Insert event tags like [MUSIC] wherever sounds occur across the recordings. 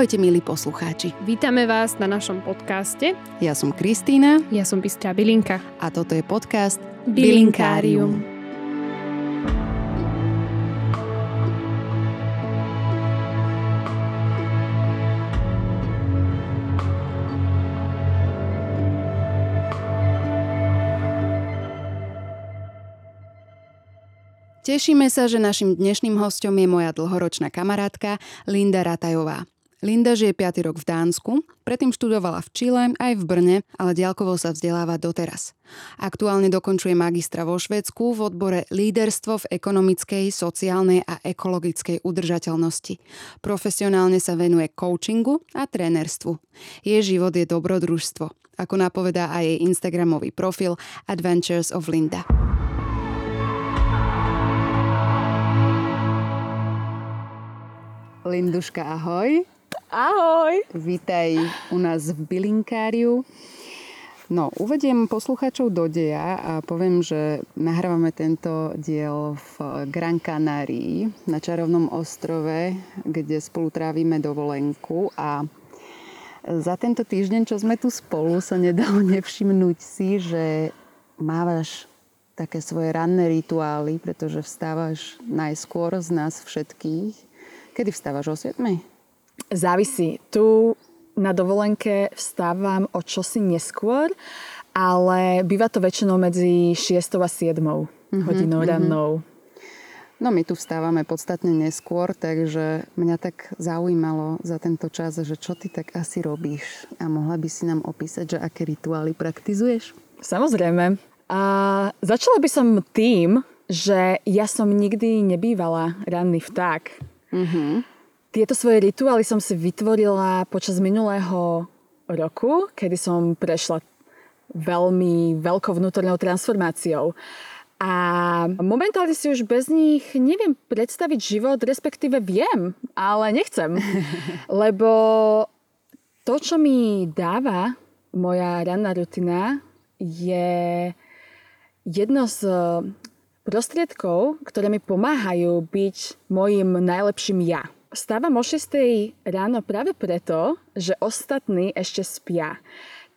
Ahojte milí poslucháči. Vítame vás na našom podcaste. Ja som Kristína. Ja som Bystrá Bilinka. A toto je podcast Bilinkárium. Bilinkárium. Tešíme sa, že našim dnešným hostom je moja dlhoročná kamarátka Linda Ratajová. Linda žije 5. rok v Dánsku, predtým študovala v Čile aj v Brne, ale diaľkovo sa vzdeláva doteraz. Aktuálne dokončuje magistra vo Švedsku v odbore líderstvo v ekonomickej, sociálnej a ekologickej udržateľnosti. Profesionálne sa venuje coachingu a trénerstvu. Jej život je dobrodružstvo, ako napovedá aj jej Instagramový profil Adventures of Linda. Linduška, ahoj. Ahoj. Vítaj u nás v Bilinkáriu. No, uvediem poslucháčov do deja a poviem, že nahrávame tento diel v Gran Canarii na Čarovnom ostrove, kde spolu trávime dovolenku a za tento týždeň, čo sme tu spolu, sa nedalo [LAUGHS] nevšimnúť si, že mávaš také svoje ranné rituály, pretože vstávaš najskôr z nás všetkých Kedy vstávaš o 7? Závisí. Tu na dovolenke vstávam o čosi neskôr, ale býva to väčšinou medzi 6 a 7 mm-hmm, hodinou mm-hmm. rannou. No my tu vstávame podstatne neskôr, takže mňa tak zaujímalo za tento čas, že čo ty tak asi robíš a mohla by si nám opísať, že aké rituály praktizuješ? Samozrejme. A začala by som tým, že ja som nikdy nebývala ranný vták. Mm-hmm. Tieto svoje rituály som si vytvorila počas minulého roku, kedy som prešla veľmi veľkou vnútornou transformáciou. A momentálne si už bez nich neviem predstaviť život, respektíve viem, ale nechcem. [LAUGHS] Lebo to, čo mi dáva moja ranná rutina, je jedno z prostriedkov, ktoré mi pomáhajú byť mojim najlepším ja. Stávam o 6 ráno práve preto, že ostatní ešte spia.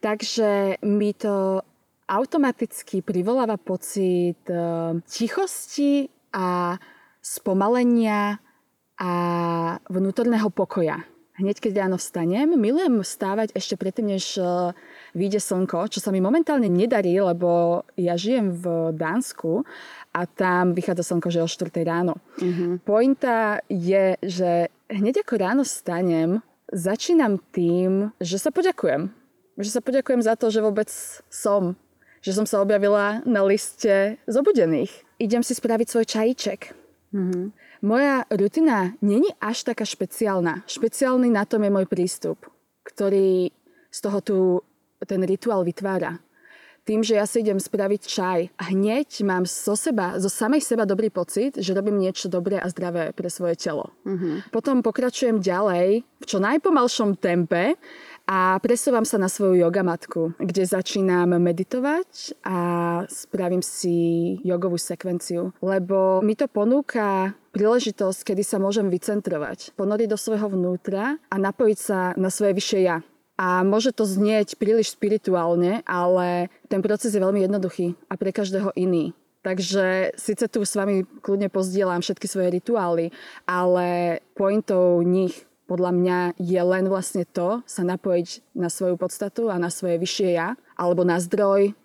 Takže mi to automaticky privoláva pocit e, tichosti a spomalenia a vnútorného pokoja. Hneď keď ráno vstanem, milujem vstávať ešte predtým, než e, vyjde slnko, čo sa mi momentálne nedarí, lebo ja žijem v Dánsku a tam vychádza slnko, že o 4 ráno. Mm-hmm. Pointa je, že hneď ako ráno stanem, začínam tým, že sa poďakujem. Že sa poďakujem za to, že vôbec som. Že som sa objavila na liste zobudených. Idem si spraviť svoj čajíček. Mm-hmm. Moja rutina není až taká špeciálna. Špeciálny na tom je môj prístup, ktorý z toho tu ten rituál vytvára tým, že ja si idem spraviť čaj a hneď mám zo seba, zo samej seba dobrý pocit, že robím niečo dobré a zdravé pre svoje telo. Mm-hmm. Potom pokračujem ďalej v čo najpomalšom tempe a presúvam sa na svoju jogamatku, kde začínam meditovať a spravím si jogovú sekvenciu, lebo mi to ponúka príležitosť, kedy sa môžem vycentrovať, ponoriť do svojho vnútra a napojiť sa na svoje vyššie ja. A môže to znieť príliš spirituálne, ale ten proces je veľmi jednoduchý a pre každého iný. Takže síce tu s vami kľudne pozdielam všetky svoje rituály, ale pointou nich podľa mňa je len vlastne to, sa napojiť na svoju podstatu a na svoje vyššie ja, alebo na zdroj,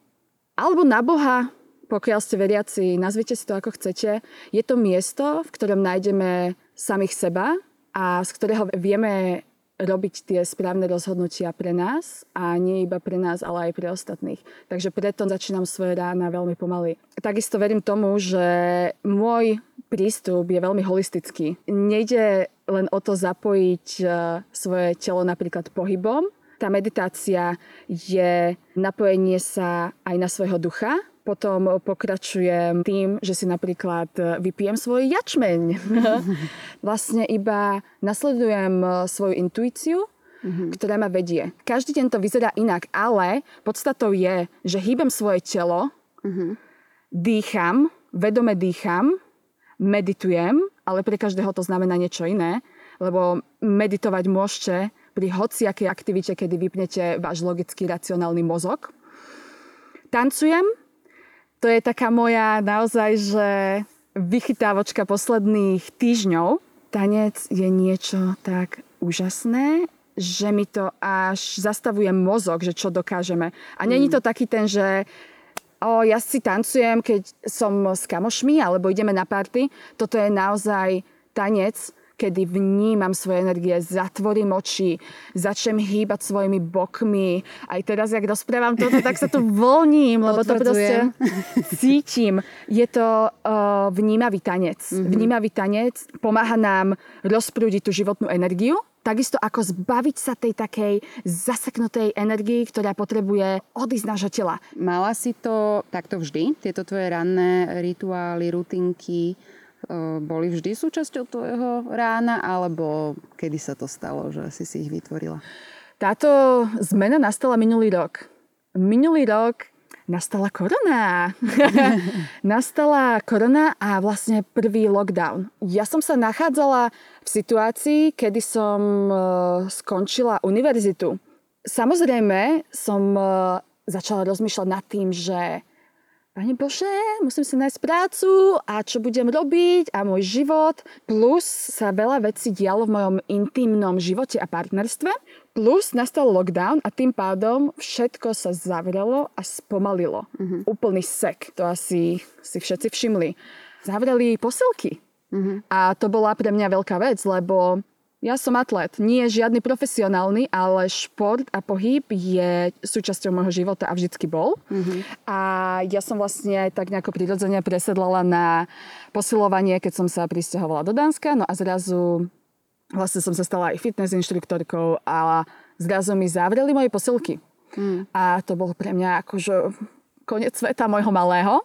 alebo na Boha, pokiaľ ste veriaci, nazvite si to ako chcete. Je to miesto, v ktorom nájdeme samých seba a z ktorého vieme robiť tie správne rozhodnutia pre nás a nie iba pre nás, ale aj pre ostatných. Takže preto začínam svoje rána veľmi pomaly. Takisto verím tomu, že môj prístup je veľmi holistický. Nejde len o to zapojiť e, svoje telo napríklad pohybom. Tá meditácia je napojenie sa aj na svojho ducha, potom pokračujem tým, že si napríklad e, vypijem svoj jačmeň. [LAUGHS] vlastne iba nasledujem e, svoju intuíciu, mm-hmm. ktorá ma vedie. Každý deň to vyzerá inak, ale podstatou je, že hýbem svoje telo, mm-hmm. dýcham, vedome dýcham, meditujem, ale pre každého to znamená niečo iné. lebo meditovať môžete pri hociakej aktivite, kedy vypnete váš logický racionálny mozog. Tancujem. To je taká moja naozaj, že vychytávočka posledných týždňov. Tanec je niečo tak úžasné, že mi to až zastavuje mozog, že čo dokážeme. A není to taký ten, že o, ja si tancujem, keď som s kamošmi alebo ideme na party. Toto je naozaj tanec, kedy vnímam svoje energie, zatvorím oči, začnem hýbať svojimi bokmi. Aj teraz, jak rozprávam toto, tak sa tu [LAUGHS] voľním, lebo to proste [LAUGHS] cítim. Je to uh, vnímavý tanec. Mm-hmm. Vnímavý tanec pomáha nám rozprúdiť tú životnú energiu, takisto ako zbaviť sa tej takej zaseknutej energii, ktorá potrebuje odísť nášho tela. Mala si to takto vždy? Tieto tvoje ranné rituály, rutinky, boli vždy súčasťou tvojho rána, alebo kedy sa to stalo, že si si ich vytvorila? Táto zmena nastala minulý rok. Minulý rok nastala korona. [LAUGHS] nastala korona a vlastne prvý lockdown. Ja som sa nachádzala v situácii, kedy som skončila univerzitu. Samozrejme som začala rozmýšľať nad tým, že Pane Bože, musím si nájsť prácu a čo budem robiť a môj život. Plus sa veľa vecí dialo v mojom intimnom živote a partnerstve. Plus nastal lockdown a tým pádom všetko sa zavrelo a spomalilo. Uh-huh. Úplný sek. To asi si všetci všimli. Zavreli posilky. Uh-huh. A to bola pre mňa veľká vec, lebo ja som atlet, nie žiadny profesionálny, ale šport a pohyb je súčasťou môjho života a vždycky bol. Mm-hmm. A ja som vlastne aj tak nejako prirodzene presedlala na posilovanie, keď som sa pristahovala do Dánska. No a zrazu vlastne som sa stala aj fitness inštruktorkou a zrazu mi zavreli moje posilky. Mm. A to bolo pre mňa akože koniec sveta môjho malého.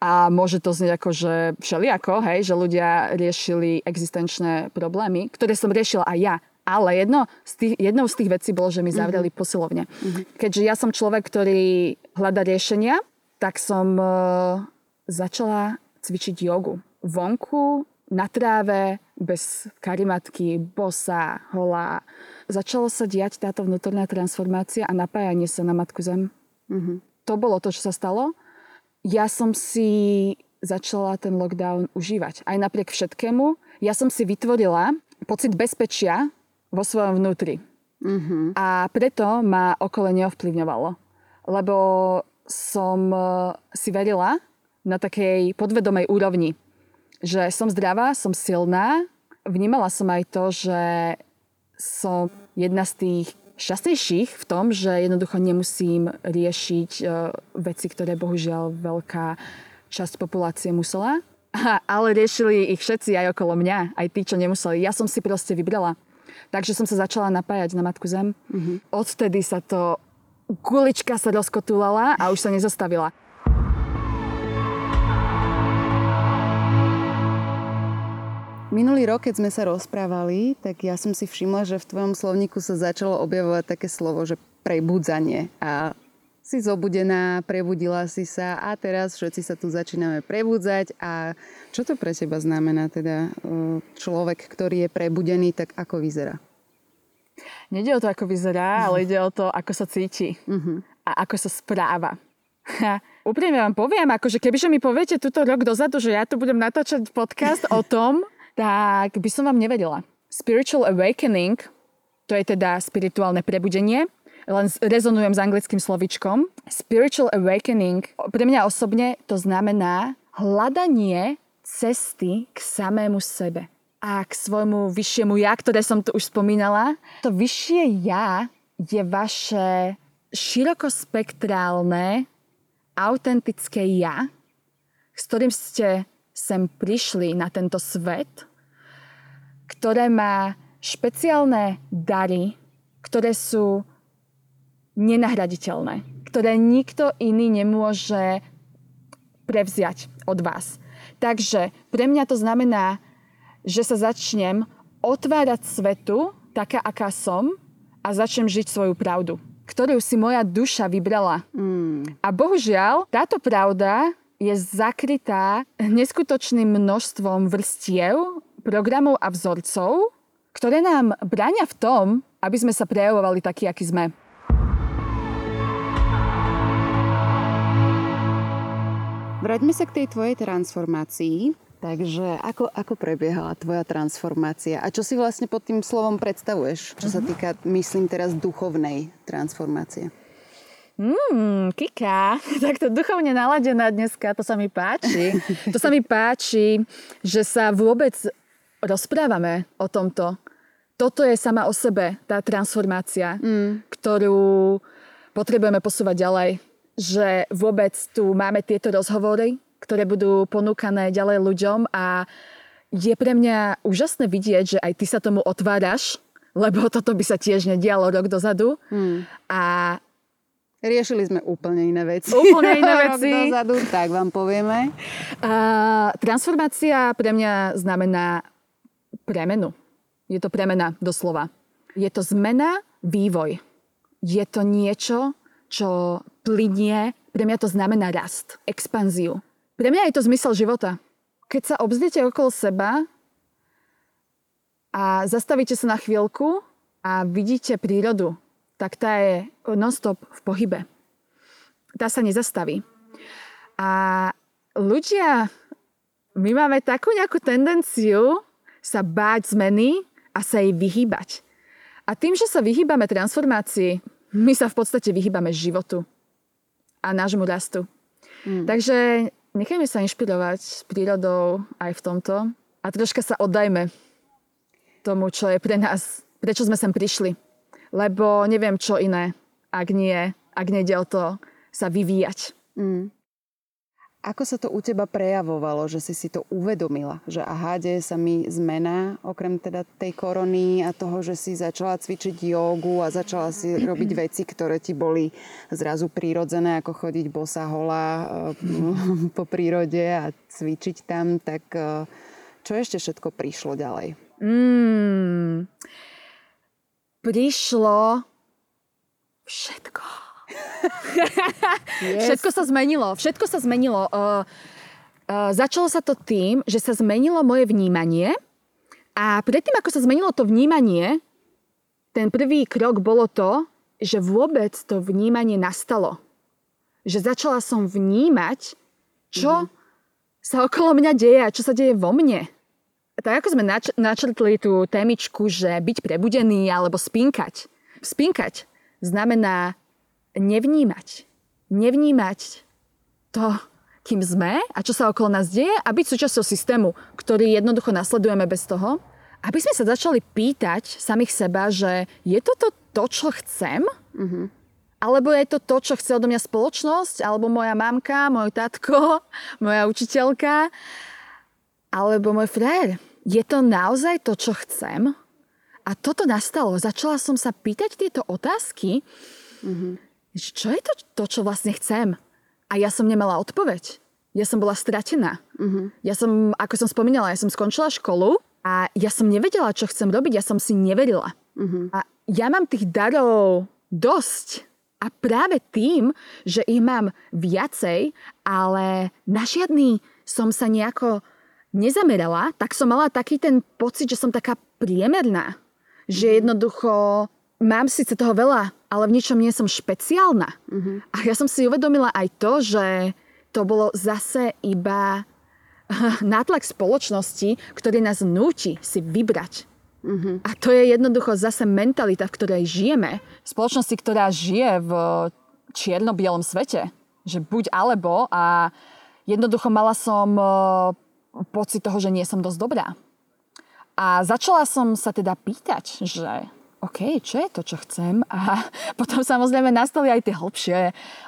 A môže to znieť ako, že všelijako, hej, že ľudia riešili existenčné problémy, ktoré som riešila aj ja. Ale jedno z tých, jednou z tých vecí bolo, že mi zavreli mm-hmm. posilovne. Mm-hmm. Keďže ja som človek, ktorý hľada riešenia, tak som uh, začala cvičiť jogu. Vonku, na tráve, bez karimatky, bosa, holá. Začala sa diať táto vnútorná transformácia a napájanie sa na Matku Zem. Mm-hmm. To bolo to, čo sa stalo ja som si začala ten lockdown užívať. Aj napriek všetkému, ja som si vytvorila pocit bezpečia vo svojom vnútri. Mm-hmm. A preto ma okolo neovplyvňovalo. Lebo som e, si verila na takej podvedomej úrovni, že som zdravá, som silná. Vnímala som aj to, že som jedna z tých šťastnejších v tom, že jednoducho nemusím riešiť uh, veci, ktoré bohužiaľ veľká časť populácie musela. [LAUGHS] Ale riešili ich všetci aj okolo mňa, aj tí, čo nemuseli. Ja som si proste vybrala. Takže som sa začala napájať na Matku Zem. Mm-hmm. Odtedy sa to... Gulička sa rozkotúlala a už sa nezastavila. Minulý rok, keď sme sa rozprávali, tak ja som si všimla, že v tvojom slovníku sa začalo objavovať také slovo, že prebudzanie. A si zobudená, prebudila si sa a teraz všetci sa tu začíname prebudzať. A čo to pre teba znamená teda e, človek, ktorý je prebudený, tak ako vyzerá? Nede o to, ako vyzerá, ale [LAUGHS] ide o to, ako sa cíti uh-huh. a ako sa správa. [LAUGHS] Úprimne vám poviem, akože kebyže mi poviete túto rok dozadu, že ja tu budem natáčať podcast o tom, tak by som vám nevedela. Spiritual awakening, to je teda spirituálne prebudenie, len rezonujem s anglickým slovičkom. Spiritual awakening, pre mňa osobne to znamená hľadanie cesty k samému sebe a k svojmu vyššiemu ja, ktoré som tu už spomínala. To vyššie ja je vaše širokospektrálne, autentické ja, s ktorým ste sem prišli na tento svet ktoré má špeciálne dary, ktoré sú nenahraditeľné, ktoré nikto iný nemôže prevziať od vás. Takže pre mňa to znamená, že sa začnem otvárať svetu, taká, aká som, a začnem žiť svoju pravdu, ktorú si moja duša vybrala. Mm. A bohužiaľ, táto pravda je zakrytá neskutočným množstvom vrstiev programov a vzorcov, ktoré nám bránia v tom, aby sme sa prejavovali takí, akí sme. Vráťme sa k tej tvojej transformácii. Takže ako, ako prebiehala tvoja transformácia? A čo si vlastne pod tým slovom predstavuješ? Čo sa týka, myslím teraz, duchovnej transformácie? Mmm, Kika, [LAUGHS] takto duchovne naladená dneska, to sa mi páči. To sa mi páči, že sa vôbec rozprávame o tomto. Toto je sama o sebe tá transformácia, mm. ktorú potrebujeme posúvať ďalej. Že vôbec tu máme tieto rozhovory, ktoré budú ponúkané ďalej ľuďom a je pre mňa úžasné vidieť, že aj ty sa tomu otváraš, lebo [LAUGHS] toto by sa tiež nedialo rok dozadu. Hmm. A Riešili sme úplne iné veci. Úplne iné [LAUGHS] veci. Rok dozadu, tak vám povieme. A transformácia pre mňa znamená premenu. Je to premena doslova. Je to zmena, vývoj. Je to niečo, čo plinie. Pre mňa to znamená rast, expanziu. Pre mňa je to zmysel života. Keď sa obzriete okolo seba a zastavíte sa na chvíľku a vidíte prírodu, tak tá je non-stop v pohybe. Tá sa nezastaví. A ľudia, my máme takú nejakú tendenciu sa báť zmeny a sa jej vyhýbať. A tým, že sa vyhýbame transformácii, my sa v podstate vyhýbame životu a nášmu rastu. Mm. Takže nechajme sa inšpirovať s prírodou aj v tomto a troška sa oddajme tomu, čo je pre nás, prečo sme sem prišli. Lebo neviem, čo iné, ak nie, ak nejde o to sa vyvíjať. Mm. Ako sa to u teba prejavovalo, že si si to uvedomila? Že aha, deje sa mi zmena, okrem teda tej korony a toho, že si začala cvičiť jogu a začala si [CLEARS THROAT] robiť veci, ktoré ti boli zrazu prírodzené, ako chodiť bosa hola [LAUGHS] eh, po prírode a cvičiť tam, tak eh, čo ešte všetko prišlo ďalej? Mm, prišlo všetko yes. Všetko sa zmenilo. Všetko sa zmenilo. Uh, uh, začalo sa to tým, že sa zmenilo moje vnímanie a predtým, ako sa zmenilo to vnímanie, ten prvý krok bolo to, že vôbec to vnímanie nastalo. Že začala som vnímať, čo mm-hmm. sa okolo mňa deje a čo sa deje vo mne. Tak ako sme nač- načrtli tú témičku, že byť prebudený alebo spinkať. Spinkať znamená nevnímať. Nevnímať to, kým sme a čo sa okolo nás deje a byť súčasťou systému, ktorý jednoducho nasledujeme bez toho, aby sme sa začali pýtať samých seba, že je toto to, čo chcem? Mm-hmm. Alebo je to to, čo chce odo mňa spoločnosť? Alebo moja mamka, môj tatko, [LAUGHS] moja učiteľka? Alebo môj frér? Je to naozaj to, čo chcem? A toto nastalo. Začala som sa pýtať tieto otázky. Mm-hmm čo je to, to, čo vlastne chcem? A ja som nemala odpoveď. Ja som bola stratená. Uh-huh. Ja som, ako som spomínala, ja som skončila školu a ja som nevedela, čo chcem robiť, ja som si neverila. Uh-huh. A ja mám tých darov dosť. A práve tým, že ich mám viacej, ale na žiadny som sa nejako nezamerala, tak som mala taký ten pocit, že som taká priemerná. Že jednoducho mám síce toho veľa, ale v ničom nie som špeciálna. Uh-huh. A ja som si uvedomila aj to, že to bolo zase iba nátlak spoločnosti, ktorý nás núti si vybrať. Uh-huh. A to je jednoducho zase mentalita, v ktorej žijeme. Spoločnosti, ktorá žije v čierno-bielom svete. Že buď alebo a jednoducho mala som e, pocit toho, že nie som dosť dobrá. A začala som sa teda pýtať, že OK, čo je to, čo chcem? A [LAUGHS] potom samozrejme nastali aj tie hlbšie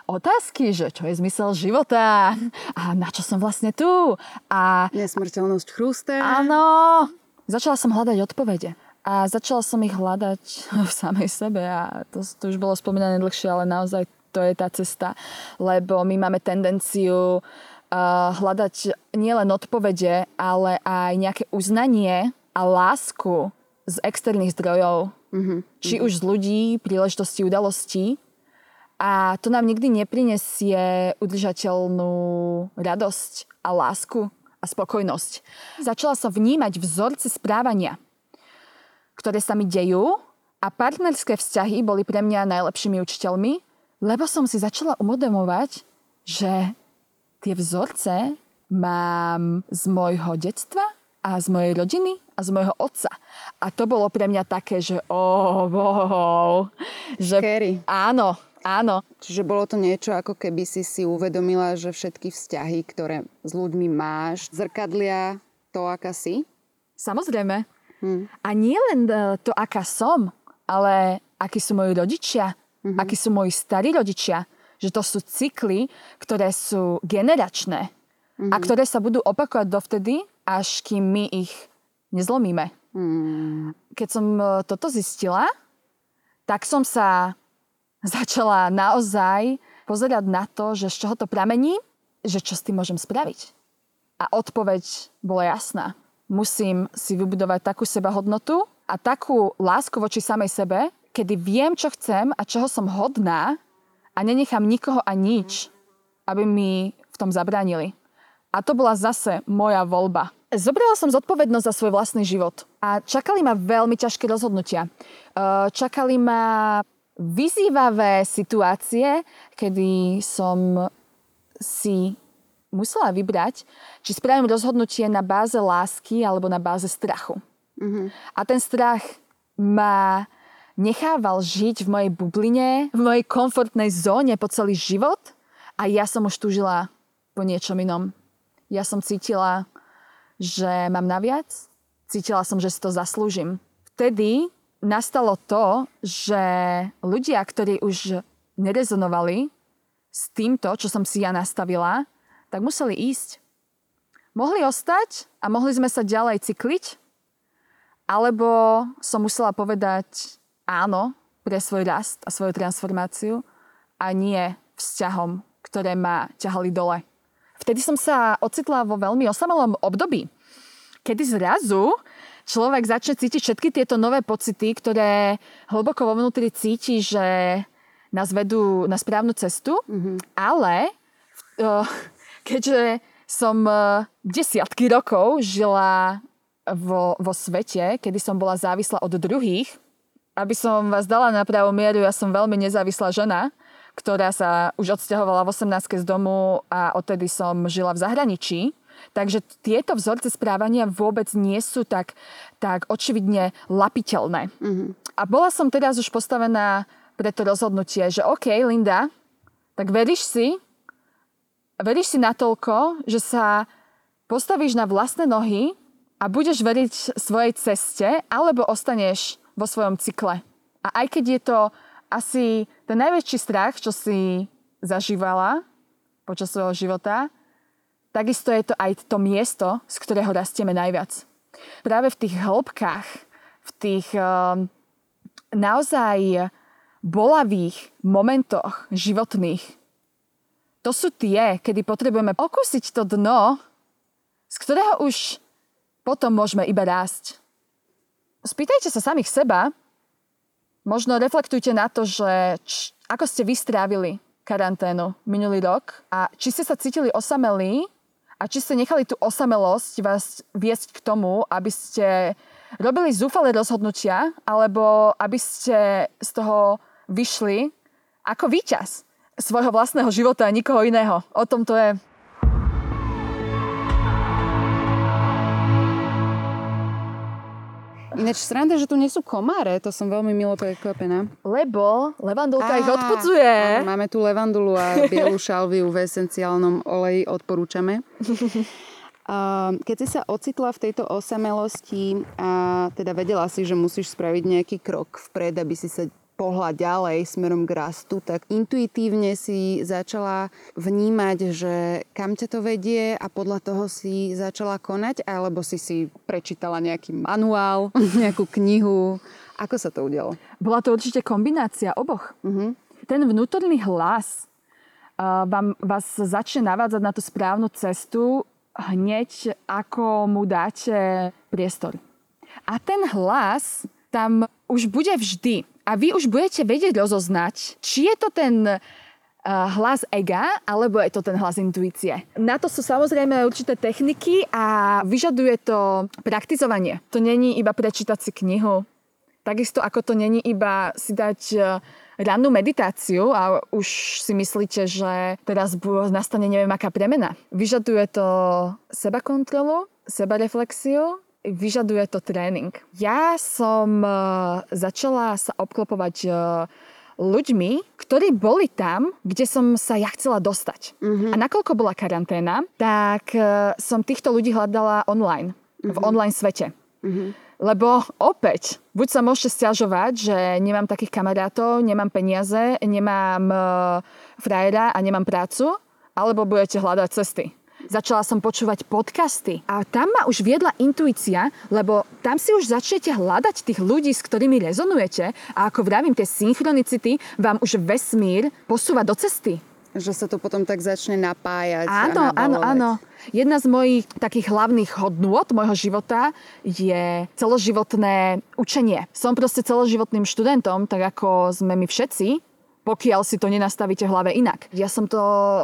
otázky, že čo je zmysel života a na čo som vlastne tu. A... Nesmrteľnosť chrúste. Áno. Začala som hľadať odpovede. A začala som ich hľadať [LAUGHS] v samej sebe a to, to už bolo spomínané dlhšie, ale naozaj to je tá cesta. Lebo my máme tendenciu uh, hľadať nielen odpovede, ale aj nejaké uznanie a lásku z externých zdrojov Mm-hmm. Či už z ľudí, príležitosti, udalostí. A to nám nikdy neprinesie udržateľnú radosť a lásku a spokojnosť. Začala som vnímať vzorce správania, ktoré sa mi dejú a partnerské vzťahy boli pre mňa najlepšími učiteľmi, lebo som si začala umodemovať, že tie vzorce mám z môjho detstva a z mojej rodiny a z môjho otca. A to bolo pre mňa také, že oh, oh, že Scary. áno, áno. Čiže bolo to niečo, ako keby si si uvedomila, že všetky vzťahy, ktoré s ľuďmi máš, zrkadlia to, aká si? Samozrejme. Hmm. A nie len e, to, aká som, ale akí sú moji rodičia, mm-hmm. akí sú moji starí rodičia. Že to sú cykly, ktoré sú generačné mm-hmm. a ktoré sa budú opakovať dovtedy, až kým my ich nezlomíme. Mm. Keď som e, toto zistila, tak som sa začala naozaj pozerať na to, že z čoho to pramení, že čo s tým môžem spraviť. A odpoveď bola jasná. Musím si vybudovať takú sebahodnotu a takú lásku voči samej sebe, kedy viem, čo chcem a čoho som hodná a nenechám nikoho a nič, aby mi v tom zabránili. A to bola zase moja voľba. Zobrala som zodpovednosť za svoj vlastný život a čakali ma veľmi ťažké rozhodnutia. E, čakali ma vyzývavé situácie, kedy som si musela vybrať, či spravím rozhodnutie na báze lásky alebo na báze strachu. Mm-hmm. A ten strach ma nechával žiť v mojej bubline, v mojej komfortnej zóne po celý život a ja som už túžila po niečom inom ja som cítila, že mám naviac, cítila som, že si to zaslúžim. Vtedy nastalo to, že ľudia, ktorí už nerezonovali s týmto, čo som si ja nastavila, tak museli ísť. Mohli ostať a mohli sme sa ďalej cykliť, alebo som musela povedať áno pre svoj rast a svoju transformáciu a nie vzťahom, ktoré ma ťahali dole. Vtedy som sa ocitla vo veľmi osamelom období, kedy zrazu človek začne cítiť všetky tieto nové pocity, ktoré hlboko vo vnútri cíti, že nás vedú na správnu cestu, mm-hmm. ale keďže som e, desiatky rokov žila vo, vo svete, kedy som bola závislá od druhých, aby som vás dala na pravú mieru, ja som veľmi nezávislá žena, ktorá sa už odsťahovala v 18 z domu a odtedy som žila v zahraničí. Takže tieto vzorce správania vôbec nie sú tak, tak očividne lapiteľné. Mm-hmm. A bola som teraz už postavená pre to rozhodnutie, že OK, Linda, tak veríš si, veríš si natoľko, že sa postavíš na vlastné nohy a budeš veriť svojej ceste, alebo ostaneš vo svojom cykle. A aj keď je to asi ten najväčší strach, čo si zažívala počas svojho života, takisto je to aj to miesto, z ktorého rastieme najviac. Práve v tých hĺbkach, v tých um, naozaj bolavých momentoch životných, to sú tie, kedy potrebujeme okúsiť to dno, z ktorého už potom môžeme iba rásť. Spýtajte sa samých seba, Možno reflektujte na to, že č, ako ste vystrávili karanténu minulý rok a či ste sa cítili osamelí a či ste nechali tú osamelosť vás viesť k tomu, aby ste robili zúfalé rozhodnutia alebo aby ste z toho vyšli ako víťaz svojho vlastného života a nikoho iného. O tom to je. Ináč sranda, že tu nie sú komáre, to som veľmi milo prekvapená. Lebo levandulka ich odpudzuje. Áno, máme tu levandulu a bielu šalviu v esenciálnom oleji, odporúčame. [LAUGHS] Keď si sa ocitla v tejto osamelosti a teda vedela si, že musíš spraviť nejaký krok vpred, aby si sa pohľad ďalej smerom k rastu, tak intuitívne si začala vnímať, že kam ťa to vedie a podľa toho si začala konať, alebo si si prečítala nejaký manuál, [LAUGHS] nejakú knihu. Ako sa to udialo? Bola to určite kombinácia oboch. Uh-huh. Ten vnútorný hlas uh, vám, vás začne navádzať na tú správnu cestu hneď, ako mu dáte priestor. A ten hlas tam už bude vždy a vy už budete vedieť rozoznať, či je to ten hlas ega, alebo je to ten hlas intuície. Na to sú samozrejme určité techniky a vyžaduje to praktizovanie. To není iba prečítať si knihu, Takisto ako to není iba si dať e, rannú meditáciu a už si myslíte, že teraz nastane neviem aká premena. Vyžaduje to seba kontrolu, seba vyžaduje to tréning. Ja som e, začala sa obklopovať e, ľuďmi, ktorí boli tam, kde som sa ja chcela dostať. Mm-hmm. A nakoľko bola karanténa, tak som týchto ľudí hľadala online, mm-hmm. v mhm. online svete. Mm-hmm. Lebo opäť, buď sa môžete stiažovať, že nemám takých kamarátov, nemám peniaze, nemám uh, frajera a nemám prácu, alebo budete hľadať cesty. Začala som počúvať podcasty a tam ma už viedla intuícia, lebo tam si už začnete hľadať tých ľudí, s ktorými rezonujete a ako vravím, tie synchronicity vám už vesmír posúva do cesty. Že sa to potom tak začne napájať. Áno, áno, áno. Jedna z mojich takých hlavných hodnôt môjho života je celoživotné učenie. Som proste celoživotným študentom, tak ako sme my všetci pokiaľ si to nenastavíte hlave inak. Ja som to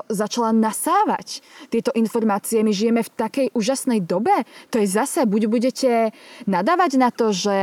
začala nasávať. Tieto informácie, my žijeme v takej úžasnej dobe. To je zase, buď budete nadávať na to, že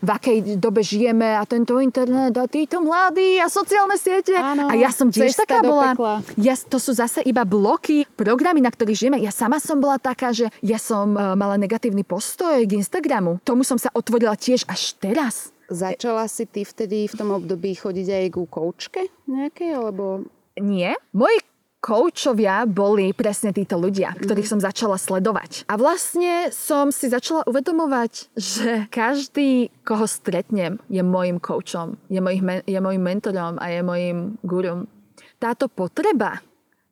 v akej dobe žijeme a tento internet a títo mladí a sociálne siete. Áno, a ja som tiež taká bola. Ja, to sú zase iba bloky, programy, na ktorých žijeme. Ja sama som bola taká, že ja som e, mala negatívny postoj k Instagramu. Tomu som sa otvorila tiež až teraz. Začala si ty vtedy v tom období chodiť aj ku koučke nejakej, alebo... Nie. Moji koučovia boli presne títo ľudia, ktorých som začala sledovať. A vlastne som si začala uvedomovať, že každý, koho stretnem, je môjim koučom, je, mojich, je môjim mentorom a je môjim gurum. Táto potreba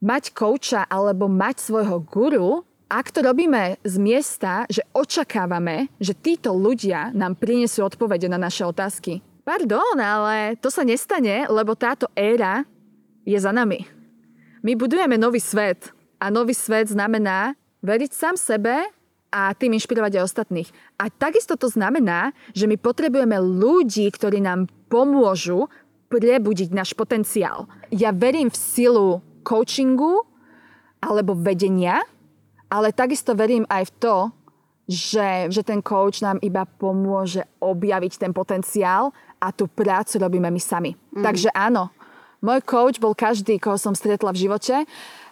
mať kouča alebo mať svojho guru ak to robíme z miesta, že očakávame, že títo ľudia nám prinesú odpovede na naše otázky. Pardon, ale to sa nestane, lebo táto éra je za nami. My budujeme nový svet a nový svet znamená veriť sám sebe a tým inšpirovať aj ostatných. A takisto to znamená, že my potrebujeme ľudí, ktorí nám pomôžu prebudiť náš potenciál. Ja verím v silu coachingu alebo vedenia, ale takisto verím aj v to, že, že ten coach nám iba pomôže objaviť ten potenciál a tú prácu robíme my sami. Mm. Takže áno, môj coach bol každý, koho som stretla v živote,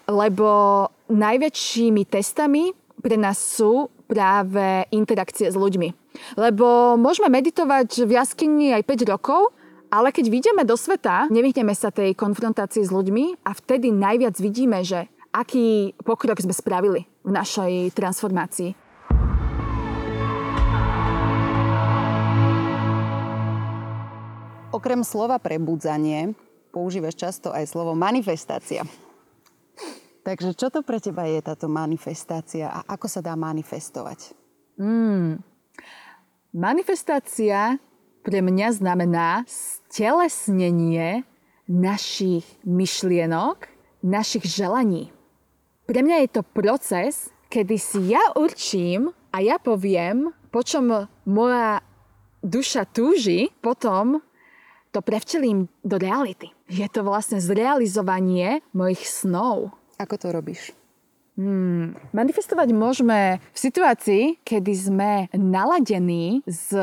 lebo najväčšími testami pre nás sú práve interakcie s ľuďmi. Lebo môžeme meditovať v jaskyni aj 5 rokov, ale keď vidíme do sveta, nevyhneme sa tej konfrontácii s ľuďmi a vtedy najviac vidíme, že aký pokrok sme spravili v našej transformácii. Okrem slova prebudzanie používaš často aj slovo manifestácia. Takže čo to pre teba je táto manifestácia a ako sa dá manifestovať? Mm. Manifestácia pre mňa znamená stelesnenie našich myšlienok, našich želaní. Pre mňa je to proces, kedy si ja určím a ja poviem, po čom moja duša túži, potom to prevčelím do reality. Je to vlastne zrealizovanie mojich snov. Ako to robíš? Hmm. Manifestovať môžeme v situácii, kedy sme naladení s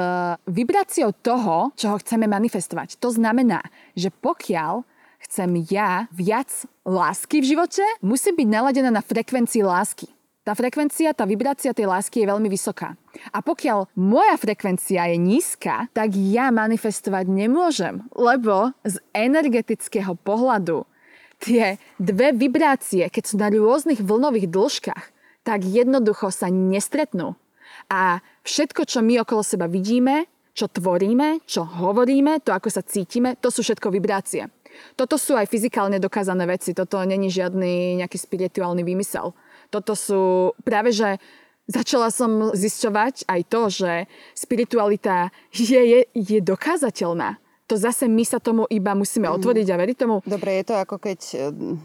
vibráciou toho, čo ho chceme manifestovať. To znamená, že pokiaľ chcem ja viac lásky v živote, musím byť naladená na frekvencii lásky. Tá frekvencia, tá vibrácia tej lásky je veľmi vysoká. A pokiaľ moja frekvencia je nízka, tak ja manifestovať nemôžem, lebo z energetického pohľadu tie dve vibrácie, keď sú na rôznych vlnových dĺžkach, tak jednoducho sa nestretnú. A všetko, čo my okolo seba vidíme, čo tvoríme, čo hovoríme, to, ako sa cítime, to sú všetko vibrácie. Toto sú aj fyzikálne dokázané veci, toto není žiadny nejaký spirituálny výmysel. Toto sú práve, že začala som zisťovať aj to, že spiritualita je, je, je dokázateľná to zase my sa tomu iba musíme mhm. otvoriť a veriť tomu. Dobre, je to ako keď, e,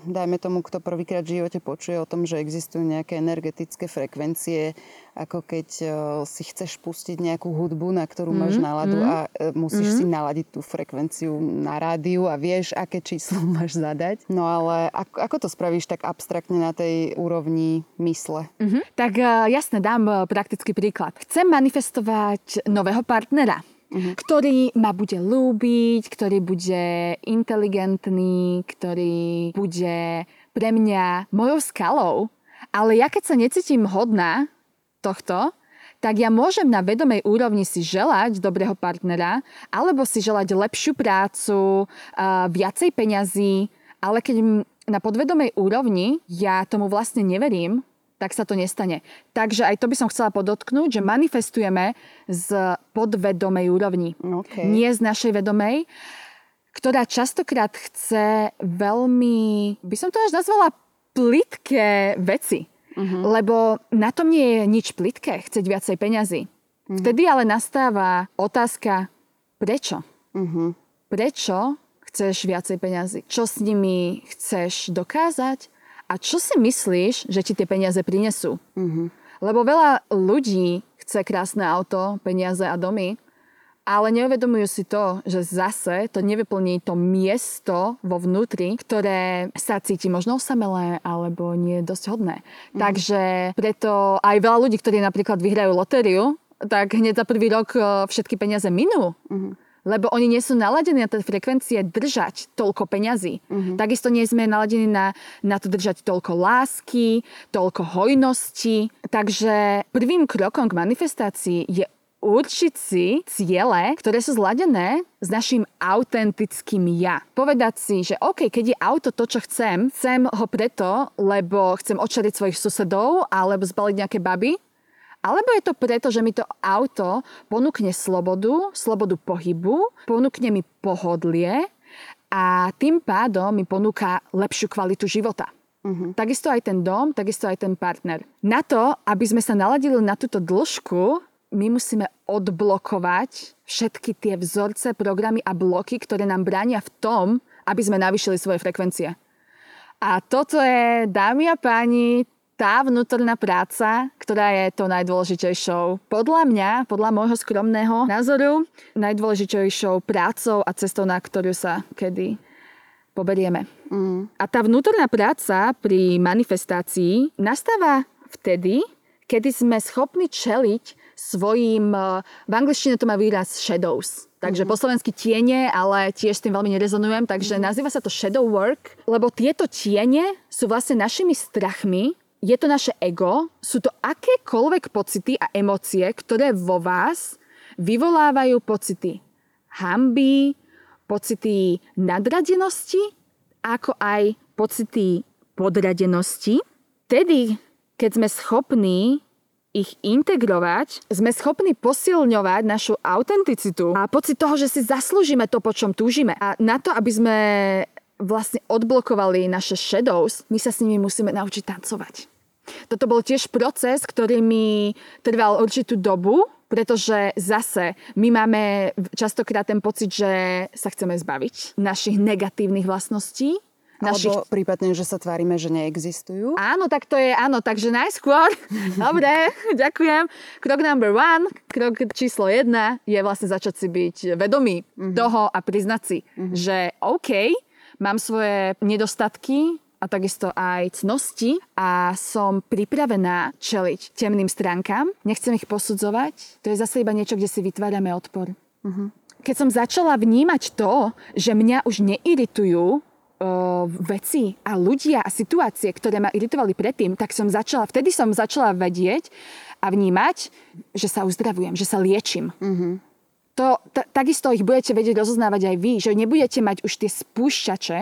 dajme tomu, kto prvýkrát v živote počuje o tom, že existujú nejaké energetické frekvencie, ako keď e, si chceš pustiť nejakú hudbu, na ktorú mm, máš náladu mm, a e, musíš mm. si naladiť tú frekvenciu na rádiu a vieš, aké číslo [LAUGHS] máš zadať. No ale ako, ako to spravíš tak abstraktne na tej úrovni mysle? Mm-hmm. Tak jasne, dám praktický príklad. Chcem manifestovať nového partnera ktorý ma bude lúbiť, ktorý bude inteligentný, ktorý bude pre mňa mojou skalou. Ale ja keď sa necítim hodná tohto, tak ja môžem na vedomej úrovni si želať dobrého partnera, alebo si želať lepšiu prácu, viacej peňazí, ale keď na podvedomej úrovni ja tomu vlastne neverím, tak sa to nestane. Takže aj to by som chcela podotknúť, že manifestujeme z podvedomej úrovni. Okay. Nie z našej vedomej, ktorá častokrát chce veľmi, by som to až nazvala plitké veci. Uh-huh. Lebo na tom nie je nič plitké, chceť viacej peňazí. Uh-huh. Vtedy ale nastáva otázka, prečo? Uh-huh. Prečo chceš viacej peňazí? Čo s nimi chceš dokázať? A čo si myslíš, že ti tie peniaze prinesú? Mm-hmm. Lebo veľa ľudí chce krásne auto, peniaze a domy, ale neuvedomujú si to, že zase to nevyplní to miesto vo vnútri, ktoré sa cíti možno osamelé alebo nie je dosť hodné. Mm-hmm. Takže preto aj veľa ľudí, ktorí napríklad vyhrajú lotériu, tak hneď za prvý rok e, všetky peniaze minú. Mm-hmm lebo oni nie sú naladení na tie frekvencie držať toľko peňazí. Mm-hmm. Takisto nie sme naladení na, na to držať toľko lásky, toľko hojnosti. Takže prvým krokom k manifestácii je určiť si ciele, ktoré sú zladené s našim autentickým ja. Povedať si, že OK, keď je auto to, čo chcem, chcem ho preto, lebo chcem očariť svojich susedov alebo zbaliť nejaké baby, alebo je to preto, že mi to auto ponúkne slobodu, slobodu pohybu, ponúkne mi pohodlie a tým pádom mi ponúka lepšiu kvalitu života. Uh-huh. Takisto aj ten dom, takisto aj ten partner. Na to, aby sme sa naladili na túto dĺžku, my musíme odblokovať všetky tie vzorce, programy a bloky, ktoré nám bránia v tom, aby sme navýšili svoje frekvencie. A toto je, dámy a páni, tá vnútorná práca, ktorá je to najdôležitejšou, podľa mňa, podľa môjho skromného názoru, najdôležitejšou prácou a cestou, na ktorú sa kedy poberieme. Mm. A tá vnútorná práca pri manifestácii nastáva vtedy, kedy sme schopní čeliť svojim, eh, v angličtine to má výraz shadows. Takže mm-hmm. po slovensky tiene, ale tiež s tým veľmi nerezonujem, takže mm-hmm. nazýva sa to shadow work, lebo tieto tiene sú vlastne našimi strachmi, je to naše ego, sú to akékoľvek pocity a emócie, ktoré vo vás vyvolávajú pocity hamby, pocity nadradenosti, ako aj pocity podradenosti. Tedy, keď sme schopní ich integrovať, sme schopní posilňovať našu autenticitu a pocit toho, že si zaslúžime to, po čom túžime. A na to, aby sme vlastne odblokovali naše shadows, my sa s nimi musíme naučiť tancovať. Toto bol tiež proces, ktorý mi trval určitú dobu, pretože zase my máme častokrát ten pocit, že sa chceme zbaviť našich negatívnych vlastností, Našich... Alebo prípadne, že sa tvárime, že neexistujú. Áno, tak to je, áno, takže najskôr, [LAUGHS] dobre, ďakujem. Krok number one, krok číslo jedna je vlastne začať si byť vedomý mm-hmm. toho a priznať si, mm-hmm. že OK, mám svoje nedostatky, a takisto aj cnosti a som pripravená čeliť temným stránkam. Nechcem ich posudzovať. To je zase iba niečo, kde si vytvárame odpor. Uh-huh. Keď som začala vnímať to, že mňa už neiritujú veci a ľudia a situácie, ktoré ma iritovali predtým, tak som začala, vtedy som začala vedieť a vnímať, že sa uzdravujem, že sa liečím. Uh-huh. To, t- takisto ich budete vedieť rozoznávať aj vy, že nebudete mať už tie spúšťače,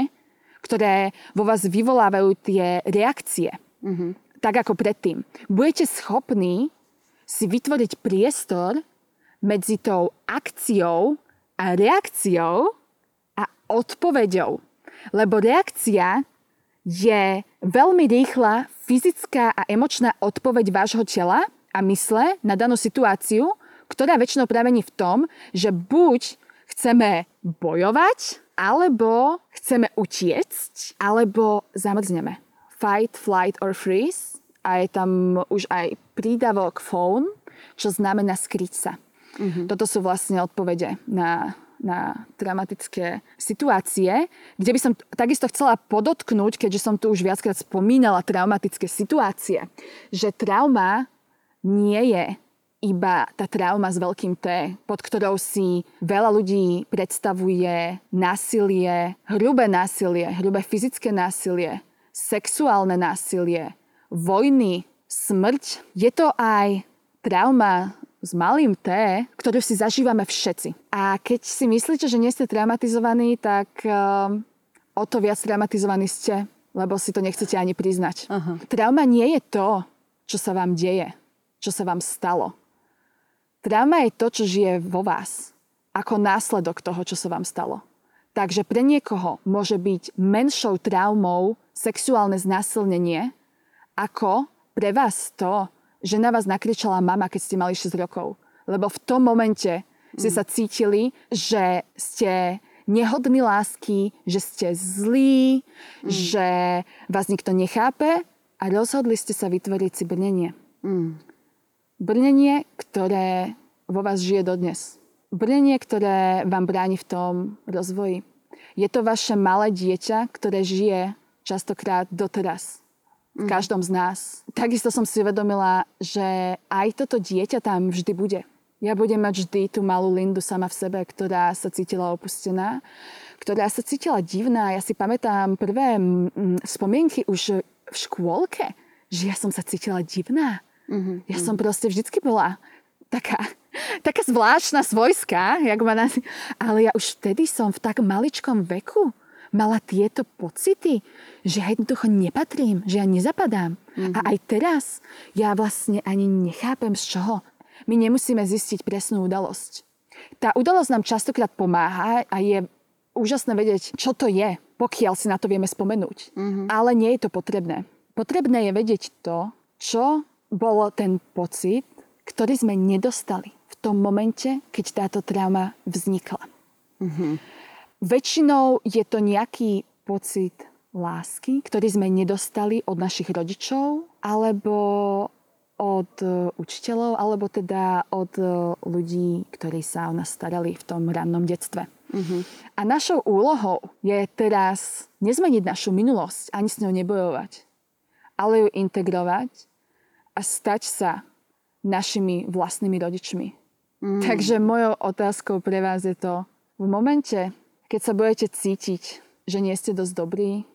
ktoré vo vás vyvolávajú tie reakcie. Mm-hmm. Tak ako predtým. Budete schopní si vytvoriť priestor medzi tou akciou a reakciou a odpoveďou. Lebo reakcia je veľmi rýchla fyzická a emočná odpoveď vášho tela a mysle na danú situáciu, ktorá väčšinou pramení v tom, že buď chceme bojovať alebo chceme utiecť, alebo zamrzneme. Fight, flight or freeze. A je tam už aj prídavok phone, čo znamená skryť sa. Mm-hmm. Toto sú vlastne odpovede na, na traumatické situácie, kde by som takisto chcela podotknúť, keďže som tu už viackrát spomínala traumatické situácie, že trauma nie je iba tá trauma s veľkým T, pod ktorou si veľa ľudí predstavuje násilie, hrubé násilie, hrubé fyzické násilie, sexuálne násilie, vojny, smrť. Je to aj trauma s malým T, ktorú si zažívame všetci. A keď si myslíte, že nie ste traumatizovaní, tak um, o to viac traumatizovaní ste, lebo si to nechcete ani priznať. Aha. Trauma nie je to, čo sa vám deje, čo sa vám stalo. Trauma je to, čo žije vo vás, ako následok toho, čo sa vám stalo. Takže pre niekoho môže byť menšou traumou sexuálne znásilnenie, ako pre vás to, že na vás nakričala mama, keď ste mali 6 rokov. Lebo v tom momente ste sa cítili, že ste nehodní lásky, že ste zlí, mm. že vás nikto nechápe a rozhodli ste sa vytvoriť si brnenie. Mm. Brnenie, ktoré vo vás žije dodnes. Brnenie, ktoré vám bráni v tom rozvoji. Je to vaše malé dieťa, ktoré žije častokrát doteraz. V mhm. každom z nás. Takisto som si uvedomila, že aj toto dieťa tam vždy bude. Ja budem mať vždy tú malú Lindu sama v sebe, ktorá sa cítila opustená, ktorá sa cítila divná. Ja si pamätám prvé spomienky už v škôlke, že ja som sa cítila divná. Mm-hmm. Ja som proste vždycky bola taká, taká zvláštna, svojská, jak ma nás... ale ja už vtedy som v tak maličkom veku mala tieto pocity, že ja jednoducho nepatrím, že ja nezapadám. Mm-hmm. A aj teraz ja vlastne ani nechápem z čoho. My nemusíme zistiť presnú udalosť. Tá udalosť nám častokrát pomáha a je úžasné vedieť, čo to je, pokiaľ si na to vieme spomenúť. Mm-hmm. Ale nie je to potrebné. Potrebné je vedieť to, čo bol ten pocit, ktorý sme nedostali v tom momente, keď táto trauma vznikla. Mm-hmm. Väčšinou je to nejaký pocit lásky, ktorý sme nedostali od našich rodičov alebo od e, učiteľov, alebo teda od e, ľudí, ktorí sa o nás starali v tom rannom detstve. Uh-huh. A našou úlohou je teraz nezmeniť našu minulosť, ani s ňou nebojovať, ale ju integrovať a stať sa našimi vlastnými rodičmi. Mm. Takže mojou otázkou pre vás je to, v momente, keď sa budete cítiť, že nie ste dosť dobrí,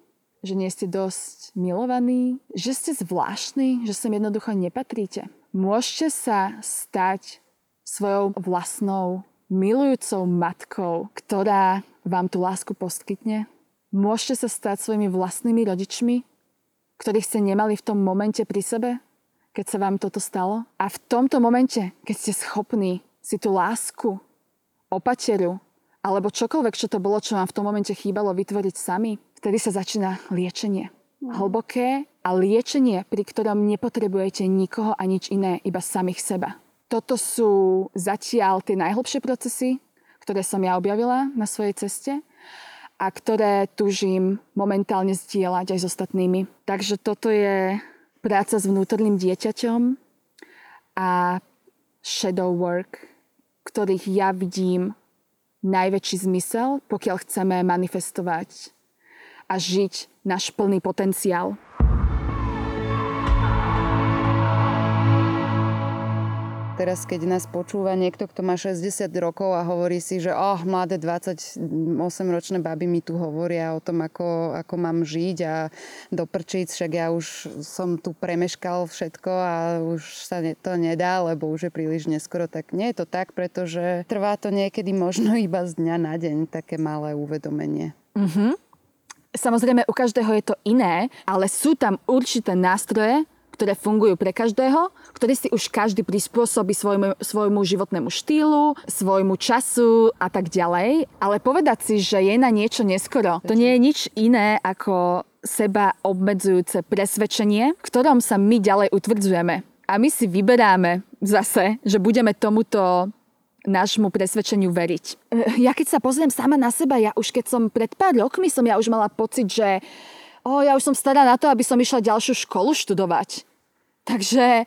že nie ste dosť milovaní, že ste zvláštni, že sem jednoducho nepatríte. Môžete sa stať svojou vlastnou milujúcou matkou, ktorá vám tú lásku poskytne. Môžete sa stať svojimi vlastnými rodičmi, ktorých ste nemali v tom momente pri sebe keď sa vám toto stalo. A v tomto momente, keď ste schopní si tú lásku, opateru, alebo čokoľvek, čo to bolo, čo vám v tom momente chýbalo vytvoriť sami, vtedy sa začína liečenie. Mm. Hlboké a liečenie, pri ktorom nepotrebujete nikoho a nič iné, iba samých seba. Toto sú zatiaľ tie najhlbšie procesy, ktoré som ja objavila na svojej ceste a ktoré tužím momentálne zdieľať aj s ostatnými. Takže toto je práca s vnútorným dieťaťom a shadow work, ktorých ja vidím najväčší zmysel, pokiaľ chceme manifestovať a žiť náš plný potenciál. Teraz, keď nás počúva niekto, kto má 60 rokov a hovorí si, že oh, mladé 28-ročné baby mi tu hovoria o tom, ako, ako mám žiť a doprčiť, však ja už som tu premeškal všetko a už sa to nedá, lebo už je príliš neskoro. Tak nie je to tak, pretože trvá to niekedy možno [LAUGHS] iba z dňa na deň, také malé uvedomenie. Mm-hmm. Samozrejme, u každého je to iné, ale sú tam určité nástroje, ktoré fungujú pre každého, ktoré si už každý prispôsobí svojmu, svojmu životnému štýlu, svojmu času a tak ďalej. Ale povedať si, že je na niečo neskoro, to nie je nič iné ako seba obmedzujúce presvedčenie, v ktorom sa my ďalej utvrdzujeme. A my si vyberáme zase, že budeme tomuto nášmu presvedčeniu veriť. Ja keď sa pozriem sama na seba, ja už keď som pred pár rokmi som ja už mala pocit, že o, ja už som stará na to, aby som išla ďalšiu školu študovať. Takže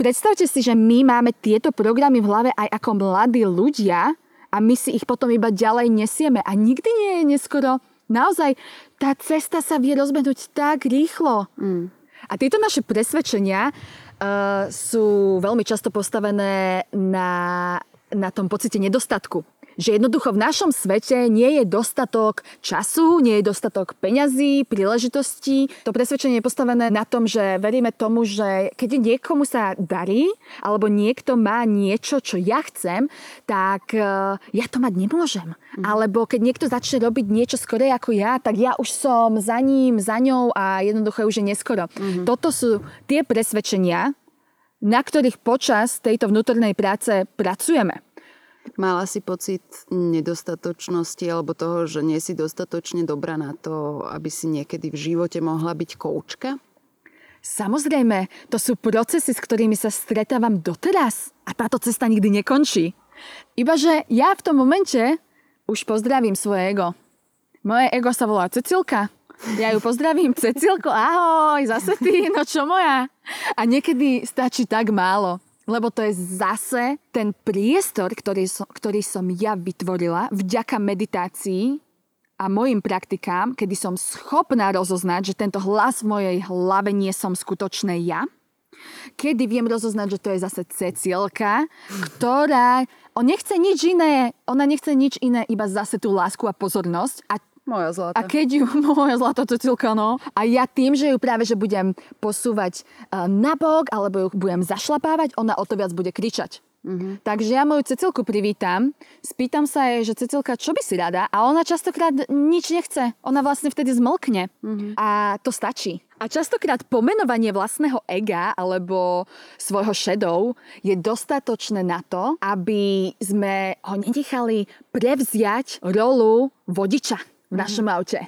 predstavte si, že my máme tieto programy v hlave aj ako mladí ľudia a my si ich potom iba ďalej nesieme a nikdy nie je neskoro. Naozaj, tá cesta sa vie rozbehnúť tak rýchlo. Mm. A tieto naše presvedčenia uh, sú veľmi často postavené na, na tom pocite nedostatku že jednoducho v našom svete nie je dostatok času, nie je dostatok peňazí, príležitostí. To presvedčenie je postavené na tom, že veríme tomu, že keď niekomu sa darí, alebo niekto má niečo, čo ja chcem, tak e, ja to mať nemôžem. Mm. Alebo keď niekto začne robiť niečo skorej ako ja, tak ja už som za ním, za ňou a jednoducho už je neskoro. Mm-hmm. Toto sú tie presvedčenia, na ktorých počas tejto vnútornej práce pracujeme. Mala si pocit nedostatočnosti alebo toho, že nie si dostatočne dobrá na to, aby si niekedy v živote mohla byť koučka? Samozrejme, to sú procesy, s ktorými sa stretávam doteraz a táto cesta nikdy nekončí. Ibaže ja v tom momente už pozdravím svoje ego. Moje ego sa volá Cecilka. Ja ju pozdravím, Cecilko, ahoj, zase ty, no čo moja. A niekedy stačí tak málo. Lebo to je zase ten priestor, ktorý som, ktorý som ja vytvorila vďaka meditácii a mojim praktikám, kedy som schopná rozoznať, že tento hlas v mojej hlave nie som skutočné ja. Kedy viem rozoznať, že to je zase Cecilka, ktorá... On nechce nič iné, ona nechce nič iné, iba zase tú lásku a pozornosť a moja zlata. A keď ju, [LAUGHS] moja zlata Cecilka, no. A ja tým, že ju práve, že budem posúvať uh, nabok, alebo ju budem zašlapávať, ona o to viac bude kričať. Mm-hmm. Takže ja moju Cecilku privítam, spýtam sa jej, že Cecilka, čo by si rada? A ona častokrát nič nechce. Ona vlastne vtedy zmlkne. Mm-hmm. A to stačí. A častokrát pomenovanie vlastného ega alebo svojho šedov je dostatočné na to, aby sme ho nenechali prevziať rolu vodiča v našom mm. aute.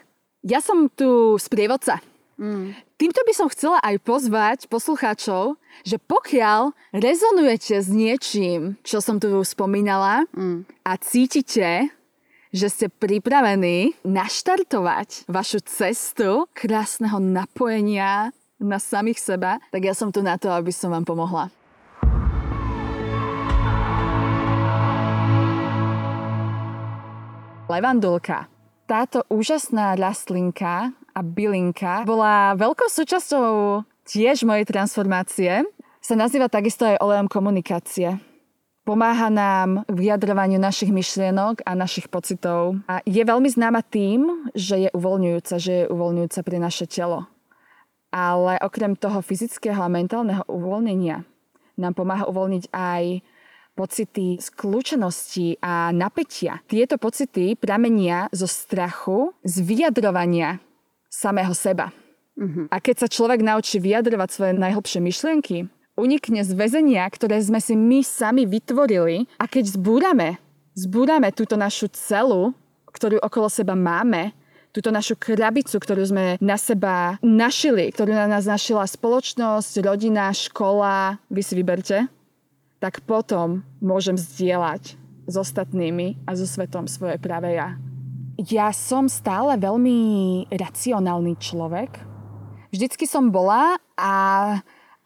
Ja som tu sprievodca. Mm. Týmto by som chcela aj pozvať poslucháčov, že pokiaľ rezonujete s niečím, čo som tu spomínala mm. a cítite, že ste pripravení naštartovať vašu cestu krásneho napojenia na samých seba, tak ja som tu na to, aby som vám pomohla. Levandulka táto úžasná rastlinka a bylinka bola veľkou súčasťou tiež mojej transformácie. Sa nazýva takisto aj olejom komunikácie. Pomáha nám k vyjadrovaniu našich myšlienok a našich pocitov. A je veľmi známa tým, že je uvoľňujúca, že je uvoľňujúca pre naše telo. Ale okrem toho fyzického a mentálneho uvoľnenia nám pomáha uvoľniť aj pocity skľúčenosti a napätia. Tieto pocity pramenia zo strachu, z vyjadrovania samého seba. Uh-huh. A keď sa človek naučí vyjadrovať svoje najhlbšie myšlienky, unikne z väzenia, ktoré sme si my sami vytvorili a keď zbúrame, zbúrame túto našu celu, ktorú okolo seba máme, túto našu krabicu, ktorú sme na seba našili, ktorú na nás našila spoločnosť, rodina, škola, vy si vyberte, tak potom môžem zdieľať s ostatnými a so svetom svoje práve ja. Ja som stále veľmi racionálny človek. Vždycky som bola a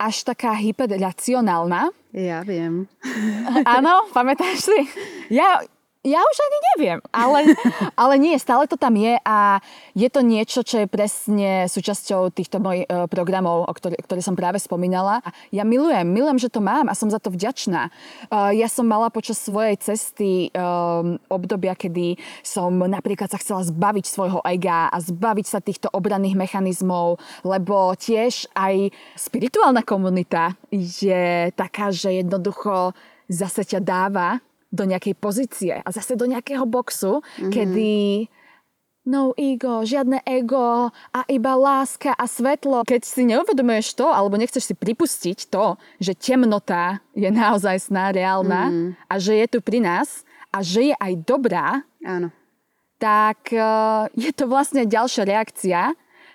až taká hyperracionálna. Ja viem. Áno, pamätáš si? [LAUGHS] Ja, ja už ani neviem, ale, [LAUGHS] ale nie, stále to tam je a je to niečo, čo je presne súčasťou týchto mojich uh, programov, o ktoré, ktoré som práve spomínala. A ja milujem, milujem, že to mám a som za to vďačná. Uh, ja som mala počas svojej cesty um, obdobia, kedy som napríklad sa chcela zbaviť svojho ega a zbaviť sa týchto obranných mechanizmov, lebo tiež aj spirituálna komunita je taká, že jednoducho zase ťa dáva do nejakej pozície a zase do nejakého boxu, mm-hmm. kedy no ego, žiadne ego a iba láska a svetlo. Keď si neuvedomuješ to, alebo nechceš si pripustiť to, že temnota je naozaj sná, reálna mm. a že je tu pri nás a že je aj dobrá, Áno. tak uh, je to vlastne ďalšia reakcia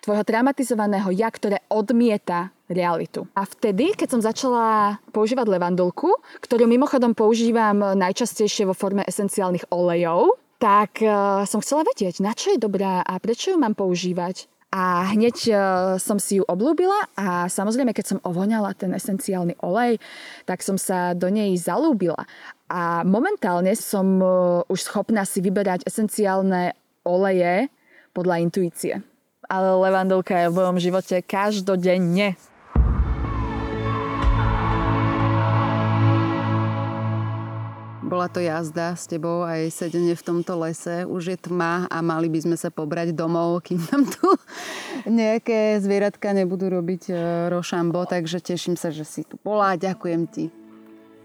tvojho traumatizovaného ja, ktoré odmieta realitu. A vtedy, keď som začala používať levandulku, ktorú mimochodom používam najčastejšie vo forme esenciálnych olejov, tak uh, som chcela vedieť, na čo je dobrá a prečo ju mám používať. A hneď uh, som si ju oblúbila a samozrejme, keď som ovoňala ten esenciálny olej, tak som sa do nej zalúbila. A momentálne som uh, už schopná si vyberať esenciálne oleje podľa intuície. Ale levandulka je v mojom živote každodenne. Bola to jazda s tebou aj sedenie v tomto lese. Už je tma a mali by sme sa pobrať domov, kým nám tu [LAUGHS] nejaké zvieratka nebudú robiť e, rošambo. Takže teším sa, že si tu bola. Ďakujem ti.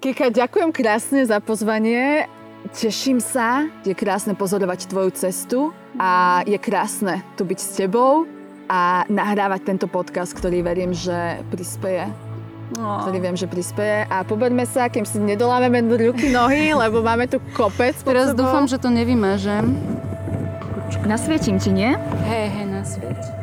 Kika, ďakujem krásne za pozvanie. Teším sa, je krásne pozorovať tvoju cestu a je krásne tu byť s tebou a nahrávať tento podcast, ktorý verím, že prispieje No. ktorý viem, že prispieje. A poberme sa, kým si nedolámeme ruky, nohy, lebo máme tu kopec Teraz dúfam, že to nevymažem. Nasvietím ti, nie? Hej, hej, nasvieť.